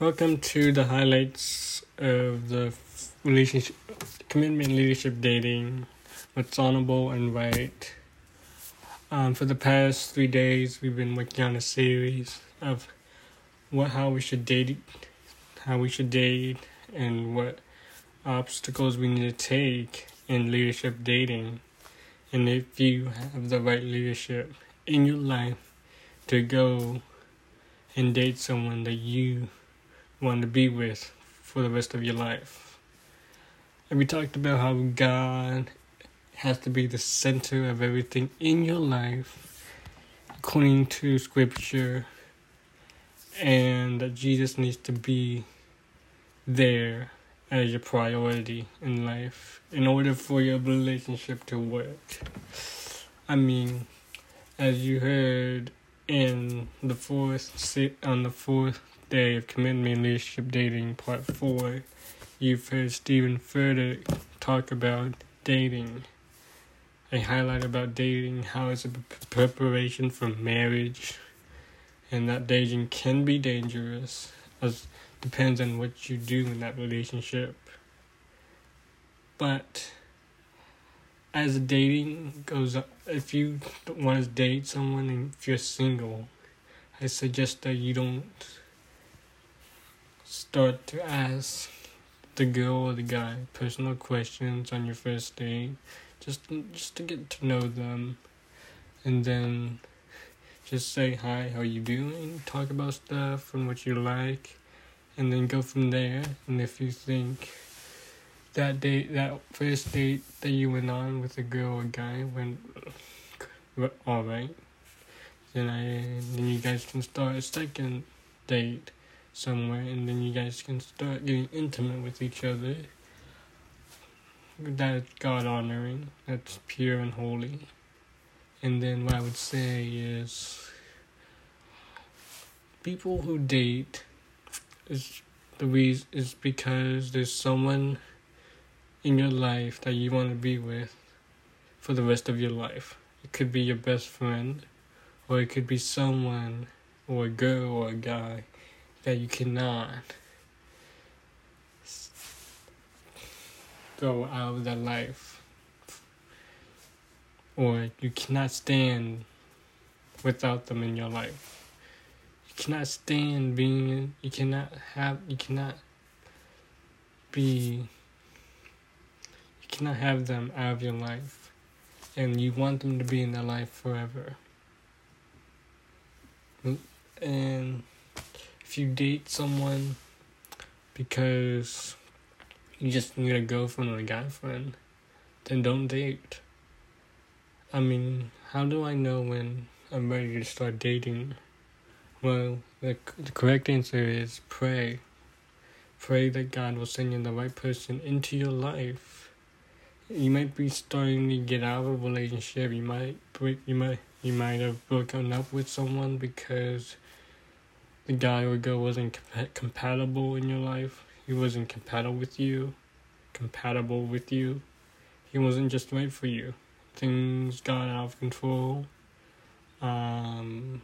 Welcome to the highlights of the relationship, commitment, leadership, dating, what's honorable and right. Um, for the past three days, we've been working on a series of what how we should date, how we should date, and what obstacles we need to take in leadership dating, and if you have the right leadership in your life to go and date someone that you want to be with for the rest of your life. And we talked about how God has to be the center of everything in your life according to scripture and that Jesus needs to be there as your priority in life in order for your relationship to work. I mean, as you heard in the fourth on the fourth day of commitment leadership dating part four, you've heard Steven Furtick talk about dating. A highlight about dating, how it's a preparation for marriage, and that dating can be dangerous, as depends on what you do in that relationship. But as dating goes up, if you want to date someone and if you're single, I suggest that you don't start to ask the girl or the guy personal questions on your first date, just just to get to know them, and then just say hi, how you doing? Talk about stuff and what you like, and then go from there. And if you think that date, that first date that you went on with a girl or guy went all right, then I then you guys can start a second date somewhere, and then you guys can start getting intimate with each other. That's God honoring. That's pure and holy. And then what I would say is people who date is the reason is because there's someone in your life that you want to be with for the rest of your life. It could be your best friend, or it could be someone, or a girl or a guy that you cannot. Go out of that life. Or you cannot stand without them in your life. You cannot stand being you cannot have you cannot be you cannot have them out of your life. And you want them to be in their life forever. And if you date someone because you just need a girlfriend or a guy friend, then don't date. I mean, how do I know when I'm ready to start dating? Well, the, the correct answer is pray. Pray that God will send you the right person into your life. You might be starting to get out of a relationship. You might break. you might you might have broken up with someone because the guy or girl wasn't comp- compatible in your life. He wasn't compatible with you, compatible with you. He wasn't just right for you. Things got out of control. Um,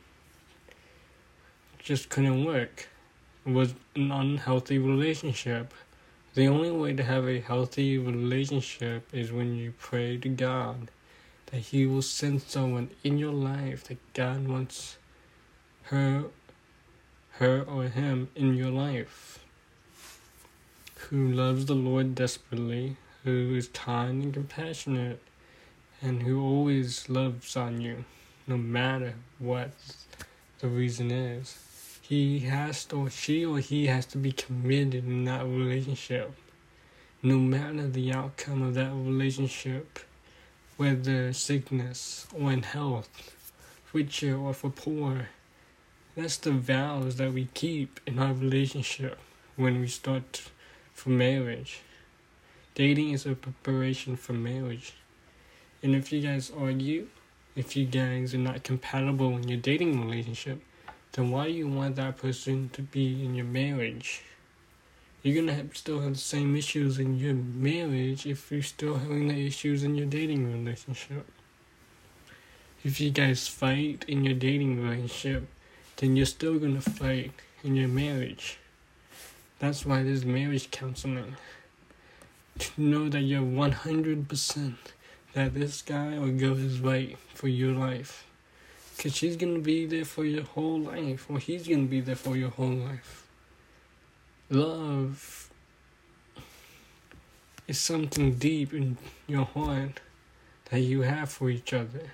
just couldn't work. It was an unhealthy relationship. The only way to have a healthy relationship is when you pray to God that He will send someone in your life that God wants her her or him in your life who loves the Lord desperately, who is kind and compassionate, and who always loves on you, no matter what the reason is. He has to, or she or he has to be committed in that relationship, no matter the outcome of that relationship, whether sickness or in health, richer or for poor that's the vows that we keep in our relationship when we start for marriage. Dating is a preparation for marriage. And if you guys argue, if you guys are not compatible in your dating relationship, then why do you want that person to be in your marriage? You're gonna have, still have the same issues in your marriage if you're still having the issues in your dating relationship. If you guys fight in your dating relationship, then you're still gonna fight in your marriage. That's why there's marriage counseling. To know that you're 100% that this guy or girl is right for your life. Because she's to be there for your whole life, or he's to be there for your whole life. Love is something deep in your heart that you have for each other.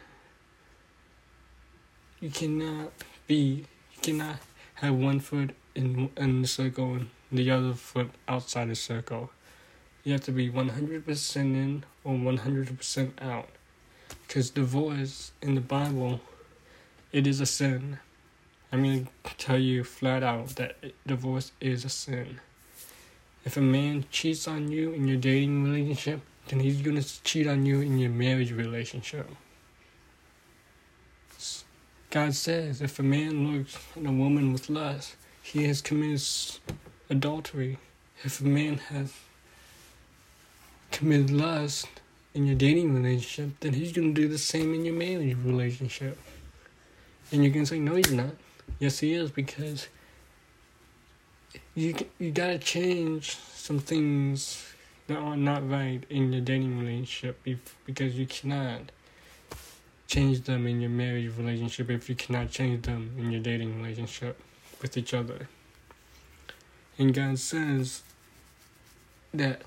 You cannot be, cannot have one foot in, in the circle and the other foot outside the circle. You have to be 100% in or 100% out. Because divorce in the Bible, it is a sin. I'm going to tell you flat out that divorce is a sin. If a man cheats on you in your dating relationship, then he's going to cheat on you in your marriage relationship. God says if a man looks at a woman with lust, he has committed adultery. If a man has committed lust in your dating relationship, then he's going to do the same in your marriage relationship. And going to say, no, he's not. Yes, he is, because you you gotta change some things that are not right in your dating relationship because you cannot change them in your marriage relationship if you cannot change them in your dating relationship with each other. And God says that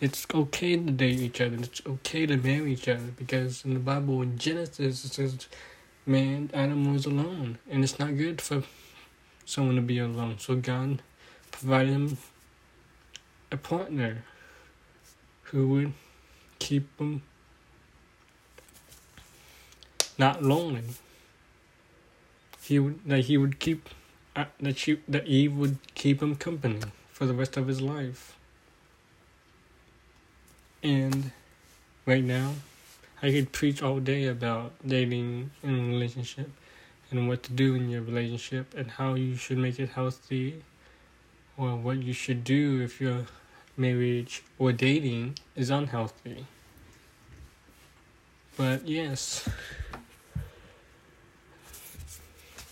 it's okay to date each other, it's okay to marry each other because in the Bible in Genesis it says man Adam was alone and it's not good for someone to be alone. So God provided him a partner who would keep him not lonely. He would that he would keep uh, that she that Eve would keep him company for the rest of his life. And right now, I could preach all day about dating and relationship and what to do in your relationship and how you should make it healthy or what you should do if your marriage or dating is unhealthy. But yes,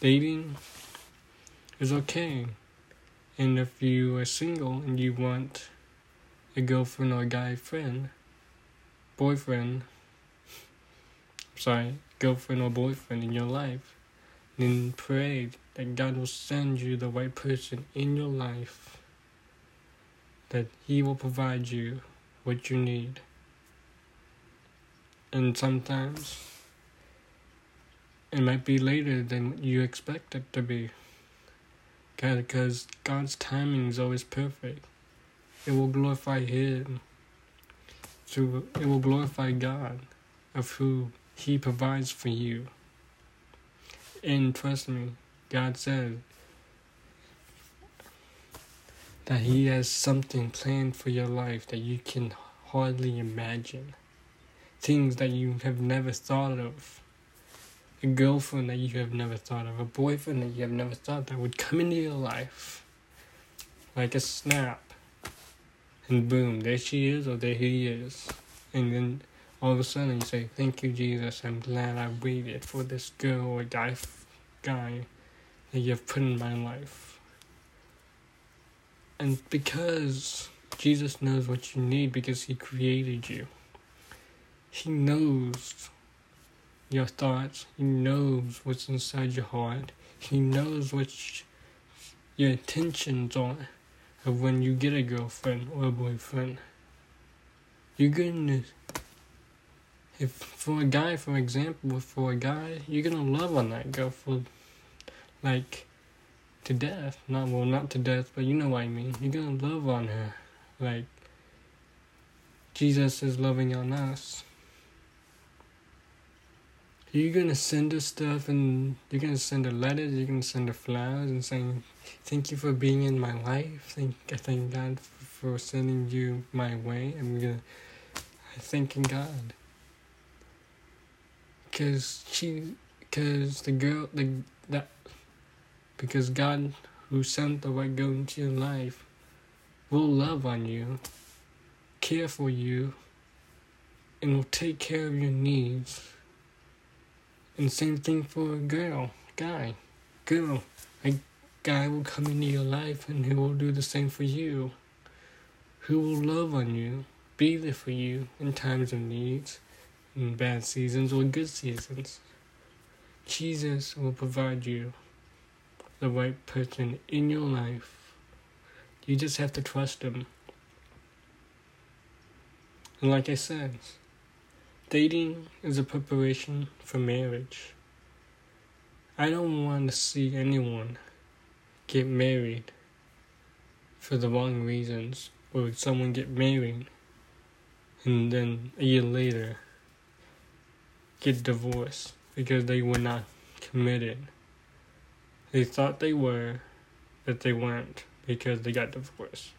dating is okay. And if you are single and you want a girlfriend or a guy friend, boyfriend, sorry, girlfriend or boyfriend in your life, then pray that God will send you the right person in your life, that He will provide you what you need. And sometimes it might be later than you expect it to be. Because God's timing is always perfect. It will glorify Him. So it will glorify God of who He provides for you. And trust me, God said that He has something planned for your life that you can hardly imagine. Things that you have never thought of. A girlfriend that you have never thought of. A boyfriend that you have never thought that would come into your life like a snap. And boom, there she is or there he is. And then all of a sudden you say, Thank you, Jesus. I'm glad I waited for this girl or guy, guy that you have put in my life. And because Jesus knows what you need because He created you, He knows your thoughts, He knows what's inside your heart, He knows what your intentions are of when you get a girlfriend or a boyfriend. You're gonna, if for a guy, for example, for a guy, you're gonna love on that girl for like to death. Not well, not to death, but you know what I mean. You're gonna love on her, like Jesus is loving on us. You're gonna send her stuff, and you're gonna send her letters. You're gonna send her flowers and saying, "Thank you for being in my life. Thank I thank God for sending you my way." I'm gonna I thank God because she, because the girl, the that because God, who sent the right girl into your life, will love on you, care for you, and will take care of your needs. And same thing for a girl, guy, girl. A guy will come into your life and who will do the same for you. Who will love on you, be there for you in times of needs, in bad seasons or good seasons. Jesus will provide you the right person in your life. You just have to trust him. And like I said, dating is a preparation for marriage. I don't want to see anyone get married for the wrong reasons, or someone get married and then a year later get divorced because they were not committed. They thought they were, but they weren't because they got divorced.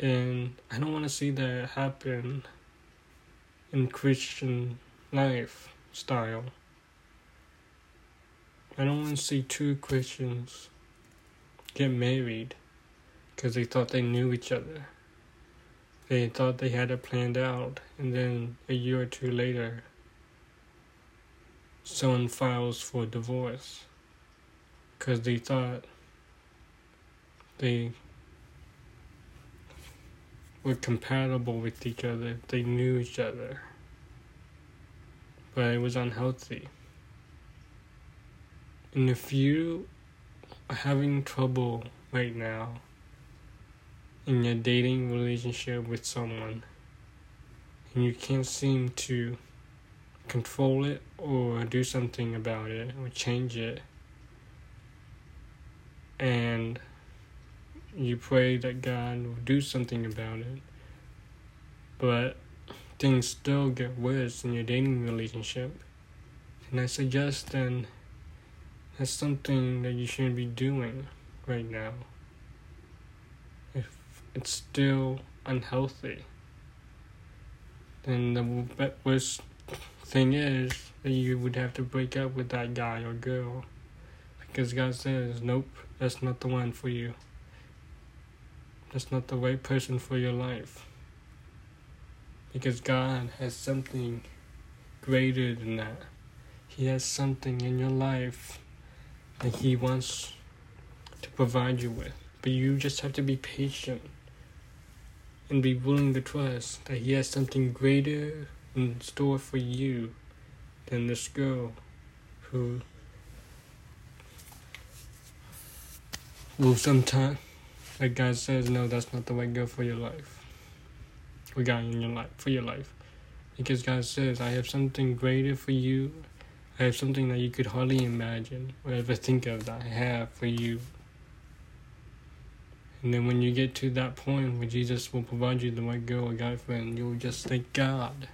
And I don't want to see that happen in Christian lifestyle. I don't want to see two Christians get married because they thought they knew each other. They thought they had it planned out, and then a year or two later, someone files for divorce because they thought they were compatible with each other, they knew each other, but it was unhealthy. And if you are having trouble right now in your dating relationship with someone and you can't seem to control it or do something about it or change it and you pray that God will do something about it. But things still get worse in your dating relationship. And I suggest then that's something that you shouldn't be doing right now. If it's still unhealthy, then the worst thing is that you would have to break up with that guy or girl. Because God says, nope, that's not the one for you. That's not the right person for your life. Because God has something greater than that. He has something in your life that He wants to provide you with. But you just have to be patient and be willing to trust that He has something greater in store for you than this girl who will sometime, like God says, no, that's not the right girl for your life. Or guy in your life, for your life. Because God says, I have something greater for you. I have something that you could hardly imagine or ever think of that I have for you and then when you get to that point where Jesus will provide you the right girl or guy friend, you'll just thank God.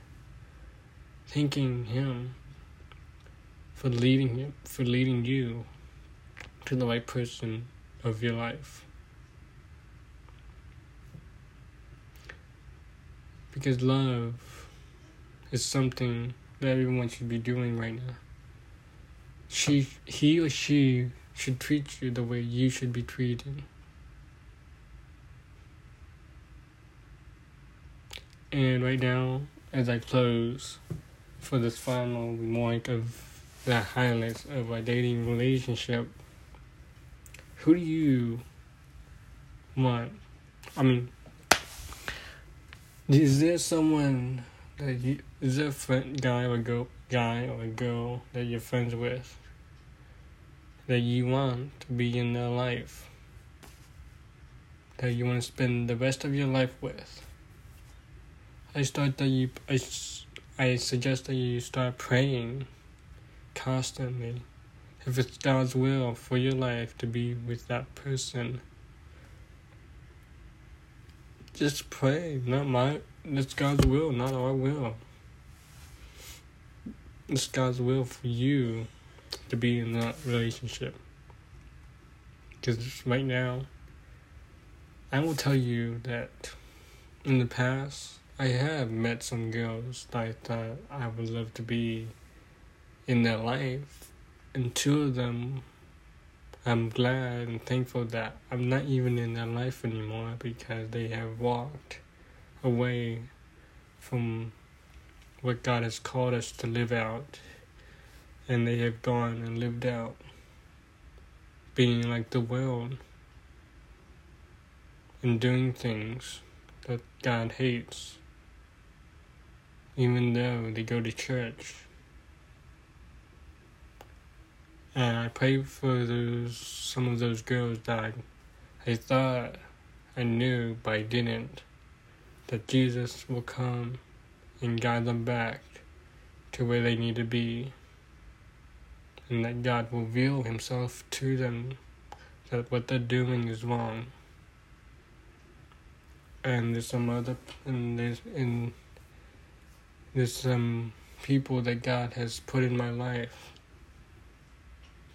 Thanking Him for leading you, for leading you to the right person of your life. Because love is something that everyone should be doing right now. She, he or she should treat you the way you should be treated. And right now, as I close for this final remark of the highlights of our dating relationship, who do you want? I mean, is there someone that you is there a friend guy or girl guy or girl that you're friends with that you want to be in their life that you want to spend the rest of your life with? I start that you I, I suggest that you start praying constantly if it's God's will for your life to be with that person. Just pray, not my it's God's will, not our will. It's God's will for you to be in that relationship. Because right now, I will tell you that in the past, I have met some girls that I thought I would love to be in their life, and two of them I'm glad and thankful that I'm not even in their life anymore because they have walked away from what God has called us to live out, and they have gone and lived out being like the world and doing things that God hates, even though they go to church. And I pray for those some of those girls that I thought I knew but I didn't that Jesus will come and guide them back to where they need to be and that God will reveal himself to them that what they're doing is wrong. And there's some other and there's in there's some people that God has put in my life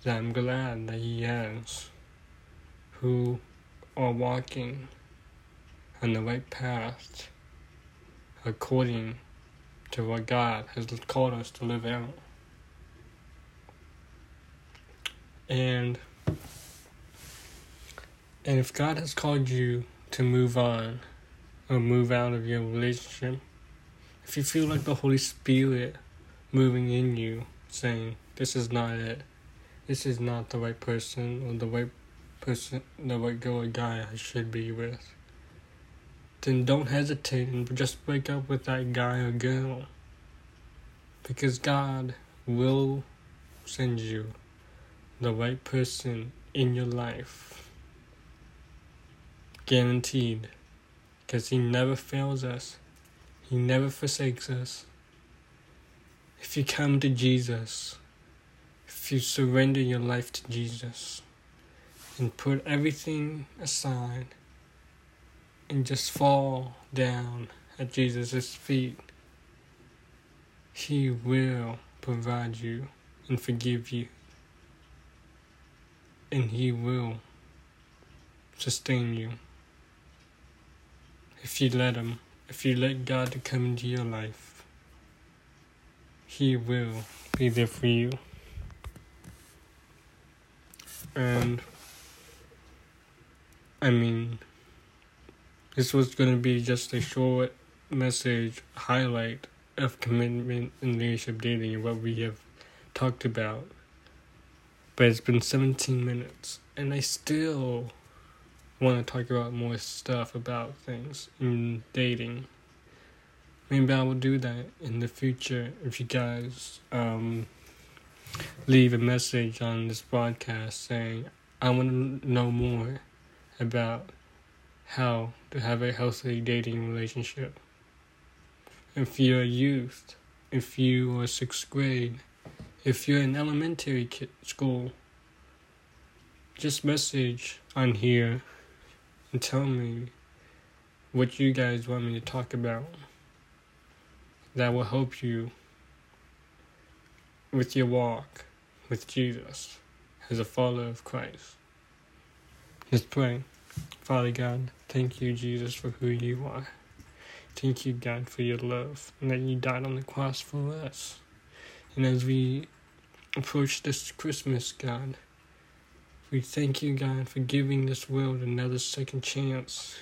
I'm glad that He has, who are walking on the right path according to what God has called us to live out. And and if God has called you to move on or move out of your relationship, if you feel like the Holy Spirit moving in you, saying, This is not it, this is not the right person or the right person, the right girl or guy I should be with, then don't hesitate and just break up with that guy or girl. Because God will send you the right person in your life. Guaranteed. Because He never fails us, He never forsakes us. If you come to Jesus, if you surrender your life to Jesus and put everything aside and just fall down at Jesus' feet, He will provide you and forgive you. And He will sustain you. If you let Him, if you let God come into your life, He will be there for you. And I mean, this was going to be just a short message highlight of commitment and leadership dating and what we have talked about. But it's been 17 minutes, and I still want to talk about more stuff about things in dating. Maybe I will do that in the future if you guys um, leave a message on this broadcast saying, I want to know more about how to have a healthy dating relationship. If you're a youth, if you are sixth grade, if you're in elementary school, just message on here and tell me what you guys want me to talk about. That will help you with your walk with Jesus as a follower of Christ. Let's pray. Father God, thank you, Jesus, for who you are. Thank you, God, for your love and that you died on the cross for us. And as we approach this Christmas, God, we thank you, God, for giving this world another second chance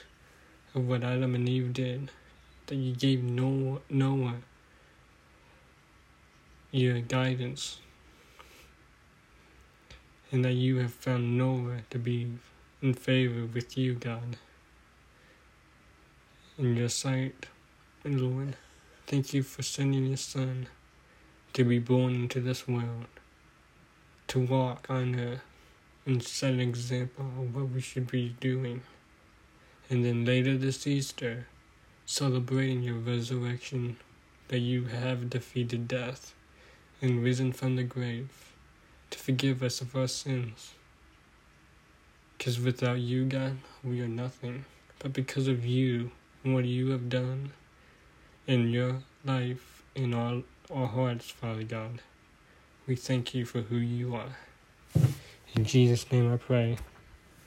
of what Adam and Eve did. That you gave Noah, Noah your guidance and that you have found Noah to be in favor with you, God. In your sight, and Lord, thank you for sending your Son to be born into this world, to walk on earth and set an example of what we should be doing. And then later this Easter, celebrating your resurrection, that you have defeated death and risen from the grave to forgive us of our sins. Because without you, God, we are nothing. But because of you and what you have done in your life, in our, our hearts, Father God, we thank you for who you are. In Jesus' name I pray.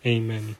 Amen.